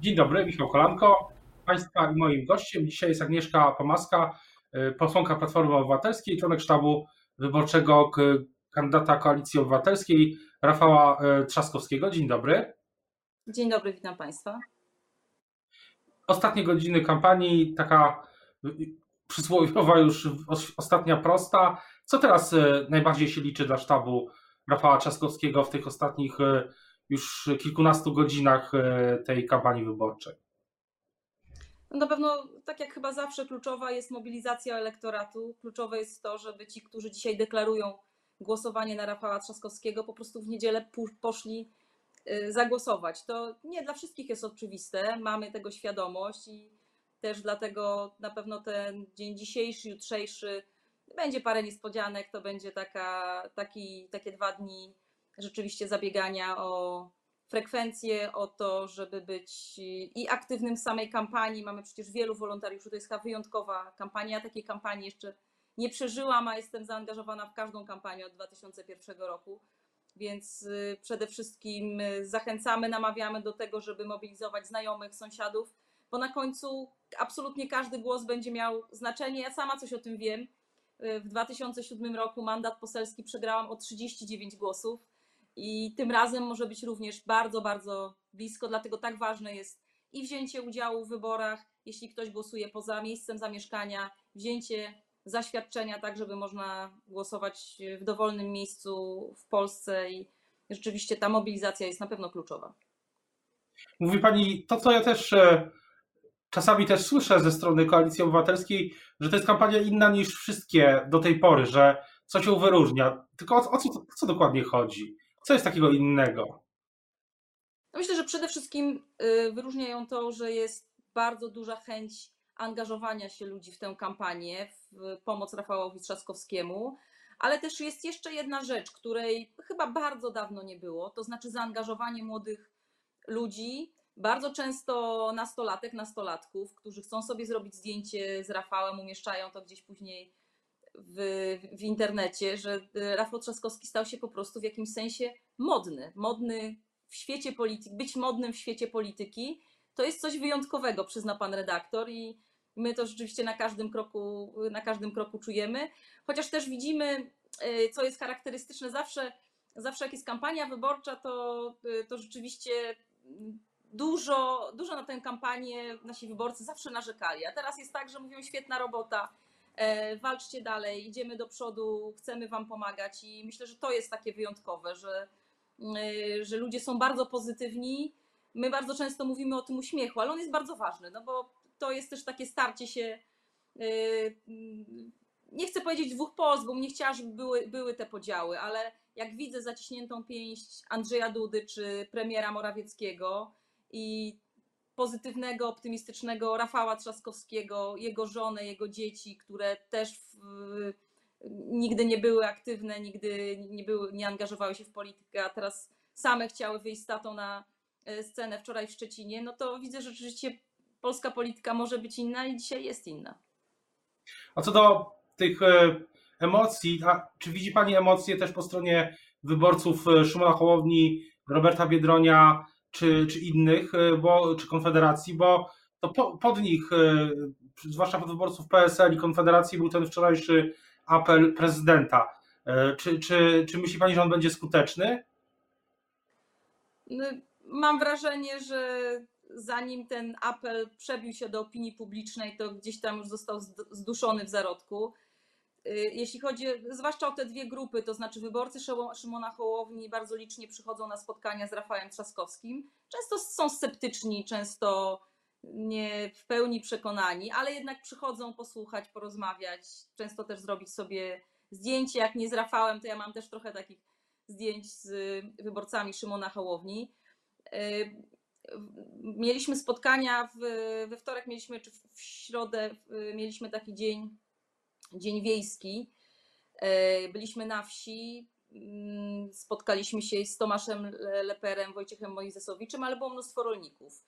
Dzień dobry, Michał Kolanko. Państwa i moim gościem dzisiaj jest Agnieszka Pomaska, y, posłanka Platformy Obywatelskiej, członek sztabu wyborczego kandydata Koalicji Obywatelskiej Rafała y, Trzaskowskiego. Dzień dobry. Dzień dobry, witam Państwa. Ostatnie godziny kampanii, taka y, przysłowiowa już ostatnia prosta. Co teraz najbardziej się liczy dla sztabu Rafała Trzaskowskiego w tych ostatnich już kilkunastu godzinach e, tej kampanii wyborczej? No na pewno, tak jak chyba zawsze, kluczowa jest mobilizacja elektoratu. Kluczowe jest to, żeby ci, którzy dzisiaj deklarują głosowanie na Rafała Trzaskowskiego, po prostu w niedzielę poszli e, zagłosować. To nie dla wszystkich jest oczywiste, mamy tego świadomość i też dlatego na pewno ten dzień dzisiejszy, jutrzejszy będzie parę niespodzianek, to będzie taka, taki, takie dwa dni rzeczywiście zabiegania o frekwencję, o to, żeby być i aktywnym w samej kampanii. Mamy przecież wielu wolontariuszy, to jest chyba wyjątkowa kampania. Ja takiej kampanii jeszcze nie przeżyłam, a jestem zaangażowana w każdą kampanię od 2001 roku. Więc y, przede wszystkim y, zachęcamy, namawiamy do tego, żeby mobilizować znajomych, sąsiadów, bo na końcu absolutnie każdy głos będzie miał znaczenie. Ja sama coś o tym wiem. Y, w 2007 roku mandat poselski przegrałam o 39 głosów i tym razem może być również bardzo, bardzo blisko, dlatego tak ważne jest i wzięcie udziału w wyborach, jeśli ktoś głosuje poza miejscem zamieszkania, wzięcie zaświadczenia, tak żeby można głosować w dowolnym miejscu w Polsce i rzeczywiście ta mobilizacja jest na pewno kluczowa. Mówi Pani to, co ja też e, czasami też słyszę ze strony Koalicji Obywatelskiej, że to jest kampania inna niż wszystkie do tej pory, że coś ją wyróżnia. Tylko o, o co, o co dokładnie chodzi? Co jest takiego innego? No myślę, że przede wszystkim y, wyróżniają to, że jest bardzo duża chęć angażowania się ludzi w tę kampanię, w pomoc Rafałowi Trzaskowskiemu, ale też jest jeszcze jedna rzecz, której chyba bardzo dawno nie było, to znaczy zaangażowanie młodych ludzi, bardzo często nastolatek, nastolatków, którzy chcą sobie zrobić zdjęcie z Rafałem, umieszczają to gdzieś później w, w internecie, że y, Rafał Trzaskowski stał się po prostu w jakimś sensie modny. Modny w świecie polityki, być modnym w świecie polityki, to jest coś wyjątkowego, przyzna pan redaktor i my to rzeczywiście na każdym kroku, na każdym kroku czujemy. Chociaż też widzimy, y, co jest charakterystyczne zawsze, zawsze jak jest kampania wyborcza, to, y, to rzeczywiście dużo, dużo na tę kampanię nasi wyborcy zawsze narzekali. A teraz jest tak, że mówią świetna robota, walczcie dalej, idziemy do przodu, chcemy Wam pomagać i myślę, że to jest takie wyjątkowe, że, e, że ludzie są bardzo pozytywni. My bardzo często mówimy o tym uśmiechu, ale on jest bardzo ważny, no bo to jest też takie starcie się. E, nie chcę powiedzieć dwóch Polsk, bo nie chciała, żeby były, były te podziały, ale jak widzę zaciśniętą pięść Andrzeja Dudy czy premiera Morawieckiego i pozytywnego, optymistycznego Rafała Trzaskowskiego, jego żonę, jego dzieci, które też w, nigdy nie były aktywne, nigdy nie, były, nie angażowały się w politykę, a teraz same chciały wyjść z tatą na e, scenę wczoraj w Szczecinie, no to widzę, że rzeczywiście polska polityka może być inna i dzisiaj jest inna. A co do tych e, emocji, czy widzi Pani emocje też po stronie wyborców e, Szymona Hołowni, Roberta Biedronia, czy, czy innych, e, bo, czy Konfederacji, bo to po, pod nich, e, zwłaszcza pod wyborców PSL i Konfederacji, był ten wczorajszy apel prezydenta. E, czy, czy, czy myśli Pani, że on będzie skuteczny? No, mam wrażenie, że zanim ten apel przebił się do opinii publicznej, to gdzieś tam już został zduszony w zarodku. Y, jeśli chodzi zwłaszcza o te dwie grupy, to znaczy wyborcy Szymona Hołowni bardzo licznie przychodzą na spotkania z Rafałem Trzaskowskim. Często są sceptyczni, często nie w pełni przekonani, ale jednak przychodzą posłuchać, porozmawiać, często też zrobić sobie zdjęcie. Jak nie z Rafałem, to ja mam też trochę takich zdjęć z wyborcami Szymona Hołowni. Y, mieliśmy spotkania w, we wtorek, mieliśmy, czy w środę mieliśmy taki dzień Dzień Wiejski. E, byliśmy na wsi, mm, spotkaliśmy się z Tomaszem Leperem, Wojciechem Mojzesowiczem, ale było mnóstwo rolników.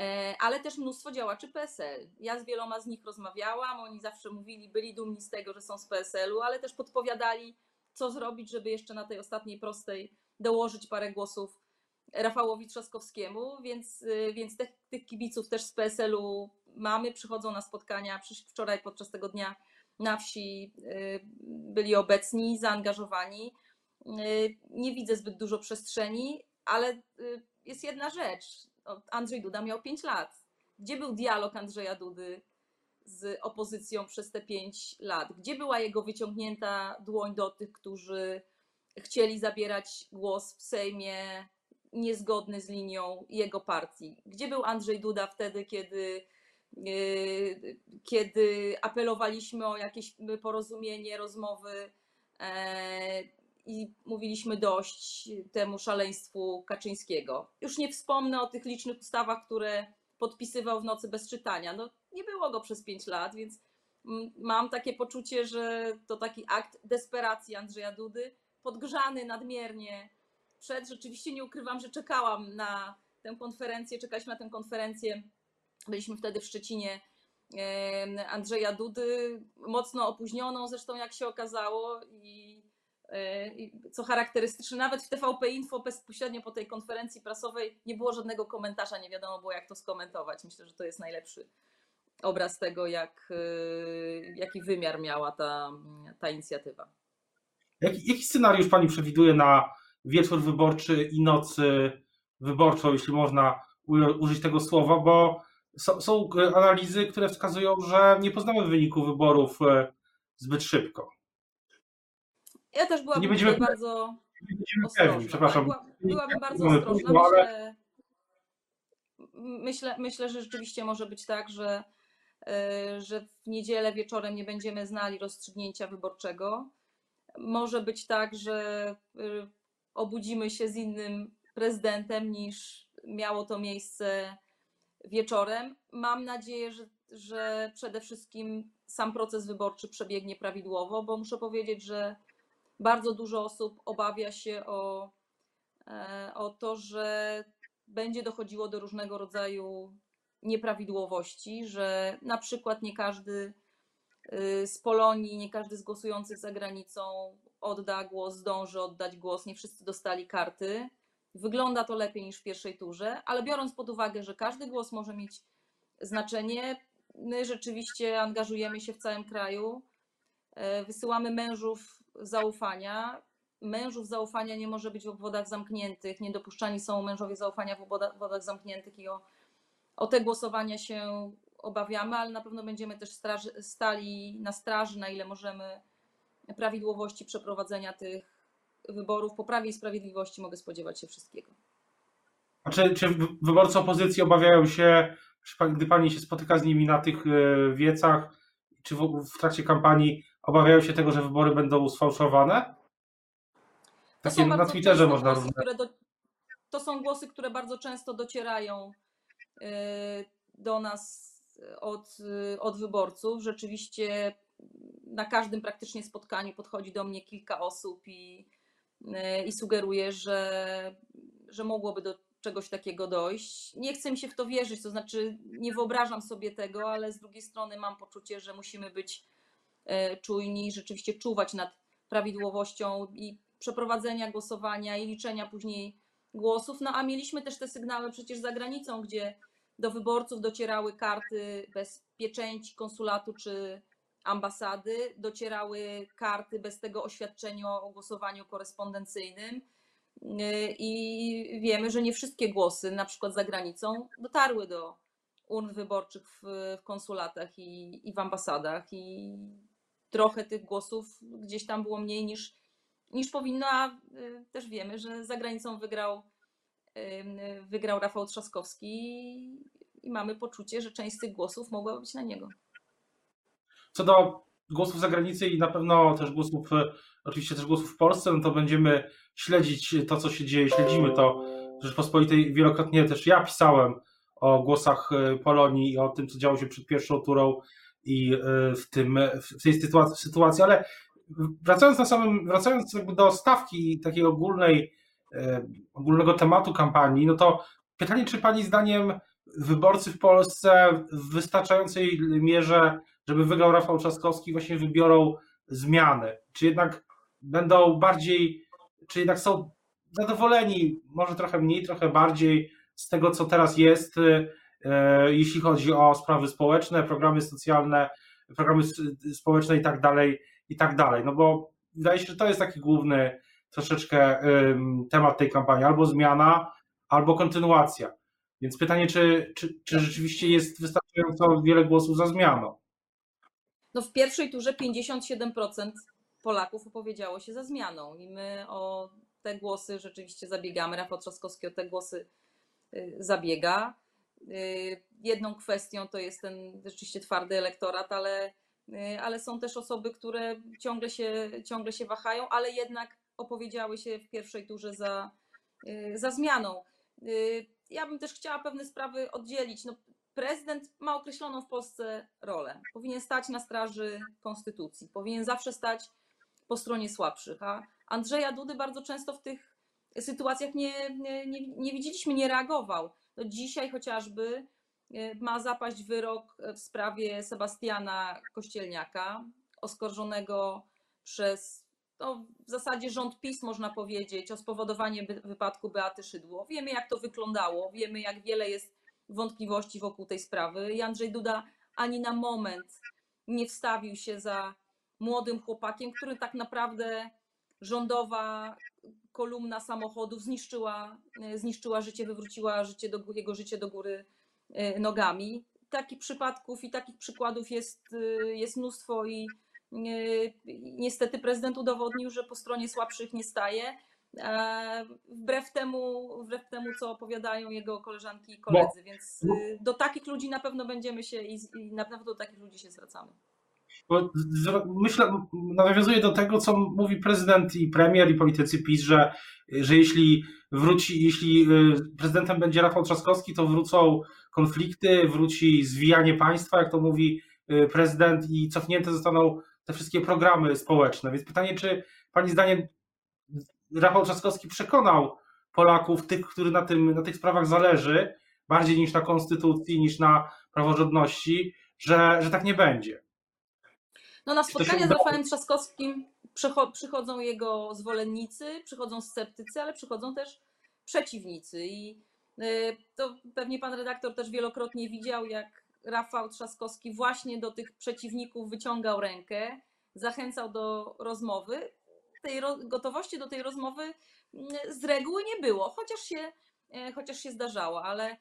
E, ale też mnóstwo działaczy PSL. Ja z wieloma z nich rozmawiałam, oni zawsze mówili, byli dumni z tego, że są z PSL-u, ale też podpowiadali, co zrobić, żeby jeszcze na tej ostatniej prostej dołożyć parę głosów Rafałowi Trzaskowskiemu, więc, y, więc tych, tych kibiców też z PSL-u mamy, przychodzą na spotkania. Wczoraj podczas tego dnia na wsi y, byli obecni, zaangażowani. Y, Nie widzę zbyt dużo przestrzeni, ale jest jedna rzecz. Andrzej Duda miał 5 lat. Gdzie był dialog Andrzeja Dudy z opozycją przez te 5 lat? Gdzie była jego wyciągnięta dłoń do tych, którzy chcieli zabierać głos w Sejmie niezgodny z linią jego partii? Gdzie był Andrzej Duda wtedy, kiedy, kiedy apelowaliśmy o jakieś porozumienie, rozmowy e, i mówiliśmy dość temu szaleństwu Kaczyńskiego? Już nie wspomnę o tych licznych ustawach, które podpisywał w nocy bez czytania. No, nie było go przez pięć lat, więc mam takie poczucie, że to taki akt desperacji Andrzeja Dudy, podgrzany nadmiernie przed. Rzeczywiście nie ukrywam, że czekałam na tę konferencję, czekaliśmy na tę konferencję. Byliśmy wtedy w Szczecinie Andrzeja Dudy, mocno opóźnioną zresztą, jak się okazało, i e, co charakterystyczne, nawet w TVP Info bezpośrednio po tej konferencji prasowej nie było żadnego komentarza, nie wiadomo było jak to skomentować. Myślę, że to jest najlepszy obraz tego, jak, e, jaki wymiar miała ta, ta inicjatywa. Jaki, jaki scenariusz Pani przewiduje na wieczór wyborczy i noc wyborczą, jeśli można użyć tego słowa, bo są, są analizy, które wskazują, że nie poznamy wyniku wyborów e, zbyt szybko. Ja też byłabym nie będziemy, bardzo nie będziemy ostrożna. Pewni, przepraszam. Była, byłabym bardzo ostrożna. Myślę, myślę, myślę, że rzeczywiście może być tak, że, e, że w niedzielę wieczorem nie będziemy znali rozstrzygnięcia wyborczego. Może być tak, że obudzimy się z innym prezydentem niż miało to miejsce wieczorem. Mam nadzieję, że, że przede wszystkim sam proces wyborczy przebiegnie prawidłowo, bo muszę powiedzieć, że bardzo dużo osób obawia się o, e, o to, że będzie dochodziło do różnego rodzaju nieprawidłowości, że na przykład nie każdy y, z Polonii, nie każdy z głosujących za granicą odda głos, zdąży oddać głos, nie wszyscy dostali karty. Wygląda to lepiej niż w pierwszej turze, ale biorąc pod uwagę, że każdy głos może mieć znaczenie, my rzeczywiście angażujemy się w całym kraju, e, wysyłamy mężów zaufania. Mężów zaufania nie może być w obwodach zamkniętych, niedopuszczani są mężowie zaufania w obwodach zamkniętych i o, o te głosowania się obawiamy, ale na pewno będziemy też stali na straży, na ile możemy prawidłowości przeprowadzenia tych wyborów. Po Prawie i Sprawiedliwości mogę spodziewać się wszystkiego. A czy, czy wyborcy opozycji obawiają się, gdy pani się spotyka z nimi na tych e, wiecach, czy w, w trakcie kampanii, obawiają się tego, że wybory będą sfałszowane? Takie na Twitterze można głosy, do, To są głosy, które bardzo często docierają e, do nas od, od wyborców. Rzeczywiście na każdym praktycznie spotkaniu podchodzi do mnie kilka osób i, e, i sugeruje, że, że mogłoby do czegoś takiego dojść. Nie chcę mi się w to wierzyć, to znaczy nie wyobrażam sobie tego, ale z drugiej strony mam poczucie, że musimy być e, czujni, rzeczywiście czuwać nad prawidłowością i przeprowadzenia głosowania i liczenia później głosów. No a mieliśmy też te sygnały przecież za granicą, gdzie do wyborców docierały karty bez pieczęci konsulatu czy ambasady, docierały karty bez tego oświadczenia o głosowaniu korespondencyjnym. I wiemy, że nie wszystkie głosy, na przykład za granicą, dotarły do urn wyborczych w, w konsulatach i, i w ambasadach. I trochę tych głosów gdzieś tam było mniej niż, niż powinno, a y, też wiemy, że za granicą wygrał, wygrał Rafał Trzaskowski i mamy poczucie, że część z tych głosów mogła być na niego. Co do głosów zagranicy i na pewno też głosów, e, oczywiście też głosów w Polsce, no to będziemy śledzić to, co się dzieje, śledzimy to w Rzeczpospolitej. Wielokrotnie też ja pisałem o głosach e, Polonii i o tym, co działo się przed pierwszą turą i e, w, tym, w tej sytuacji, sytuacji, ale wracając na samym, wracając jakby do stawki takiej ogólnej, ogólnego tematu kampanii, no to pytanie, czy Pani zdaniem wyborcy w Polsce w wystarczającej mierze, żeby wygrał Rafał Trzaskowski, właśnie wybiorą zmiany? Czy jednak będą bardziej, czy jednak są zadowoleni, może trochę mniej, trochę bardziej z tego, co teraz jest, jeśli chodzi o sprawy społeczne, programy socjalne, programy społeczne i tak dalej, i tak dalej. No bo wydaje się, że to jest taki główny troszeczkę temat tej kampanii, albo zmiana, albo kontynuacja. Więc pytanie, czy, czy, czy rzeczywiście jest wystarczająco wiele głosów za zmianą? No w pierwszej turze 57% Polaków opowiedziało się za zmianą i my o te głosy rzeczywiście zabiegamy. Rafał Trzaskowski o te głosy y, zabiega. Y, jedną kwestią to jest ten rzeczywiście twardy elektorat, ale, y, ale są też osoby, które ciągle się, ciągle się wahają, ale jednak opowiedziały się w pierwszej turze za, za zmianą. Ja bym też chciała pewne sprawy oddzielić. No, prezydent ma określoną w Polsce rolę. Powinien stać na straży konstytucji, powinien zawsze stać po stronie słabszych. A Andrzeja Dudy bardzo często w tych sytuacjach nie, nie, nie, nie widzieliśmy, nie reagował. No dzisiaj chociażby e, ma zapaść wyrok w sprawie Sebastiana Kościelniaka, oskarżonego przez no, w zasadzie rząd PiS, można powiedzieć, o spowodowanie wypadku Beaty Szydło. Wiemy, jak to wyglądało, wiemy, jak wiele jest wątpliwości wokół tej sprawy. I Andrzej Duda ani na moment nie wstawił się za młodym chłopakiem, który tak naprawdę rządowa kolumna samochodów zniszczyła, e, zniszczyła życie, wywróciła życie do, jego życie do góry e, nogami. Takich przypadków i takich przykładów jest, e, jest mnóstwo i niestety prezydent udowodnił, że po stronie słabszych nie staje. Wbrew temu, wbrew temu, co opowiadają jego koleżanki i koledzy, więc do takich ludzi na pewno będziemy się i na pewno do takich ludzi się zwracamy. Myślę, nawiązuję do tego, co mówi prezydent i premier i politycy PiS, że, że jeśli wróci, jeśli y, prezydentem będzie Rafał Trzaskowski, to wrócą konflikty, wróci zwijanie państwa, jak to mówi y, prezydent, i cofnięte zostaną te wszystkie programy społeczne. Więc pytanie, czy pani zdaniem Rafał Trzaskowski przekonał Polaków, tych, którzy na, tym, na tych sprawach zależy, bardziej niż na konstytucji, niż na praworządności, że, że tak nie będzie? No na spotkania z Rafałem Trzaskowskim przychodzą jego zwolennicy, przychodzą sceptycy, ale przychodzą też przeciwnicy. I y, to pewnie pan redaktor też wielokrotnie widział, jak Rafał Trzaskowski właśnie do tych przeciwników wyciągał rękę, zachęcał do rozmowy. Tej gotowości do tej rozmowy mm, z reguły nie było, chociaż się, e, chociaż się zdarzało, ale e,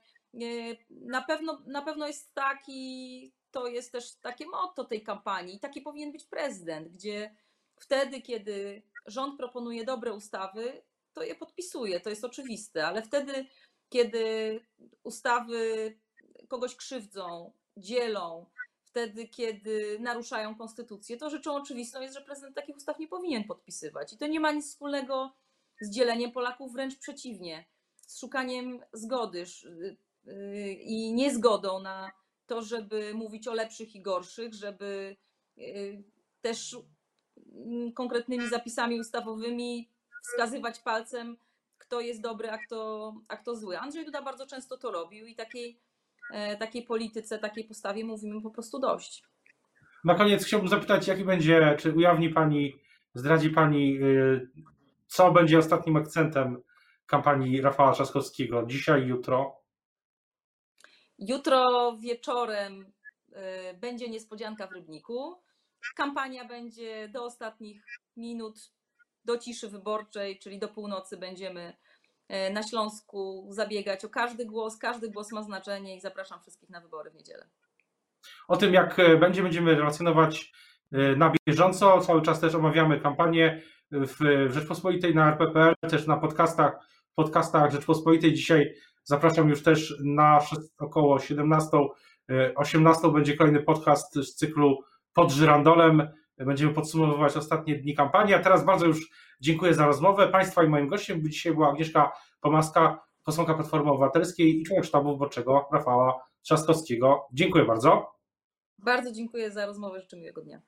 na pewno, na pewno jest taki to jest też takie motto tej kampanii. Taki powinien być prezydent, gdzie wtedy, kiedy rząd proponuje dobre ustawy, to je podpisuje, to jest oczywiste, ale wtedy, kiedy ustawy kogoś krzywdzą, dzielą, wtedy, kiedy naruszają konstytucję, to rzeczą oczywistą jest, że prezydent takich ustaw nie powinien podpisywać. I to nie ma nic wspólnego z dzieleniem Polaków, wręcz przeciwnie, z szukaniem zgody y, y, i niezgodą na to, żeby mówić o lepszych i gorszych, żeby y, też konkretnymi zapisami ustawowymi wskazywać palcem, kto jest dobry, a kto, a kto zły. Andrzej Duda bardzo często to robił i takiej, takiej polityce, takiej postawie mówimy po prostu dość. Na koniec chciałbym zapytać, jaki będzie, czy ujawni Pani, zdradzi Pani, y, co będzie ostatnim akcentem kampanii Rafała Trzaskowskiego dzisiaj i jutro? Jutro wieczorem y, będzie niespodzianka w Rybniku. Kampania będzie do ostatnich minut, do ciszy wyborczej, czyli do północy będziemy na Śląsku zabiegać o każdy głos. Każdy głos ma znaczenie i zapraszam wszystkich na wybory w niedzielę. O tym, jak y, będzie, będziemy relacjonować na bieżąco. Cały czas też omawiamy kampanię w Rzeczpospolitej na RPPL, też na podcastach, podcastach Rzeczpospolitej. Dzisiaj Zapraszam już też na około 17, 18 e, będzie kolejny podcast z cyklu pod żyrandolem. Będziemy podsumowywać ostatnie dni kampanii. A teraz bardzo już dziękuję za rozmowę. Państwa i moim gościem dzisiaj była Agnieszka Pomaska, posłanka Platformy Obywatelskiej i członek sztabu wyborczego Rafała Trzaskowskiego. Dziękuję bardzo. Bardzo dziękuję za rozmowę. Życzę miłego dnia.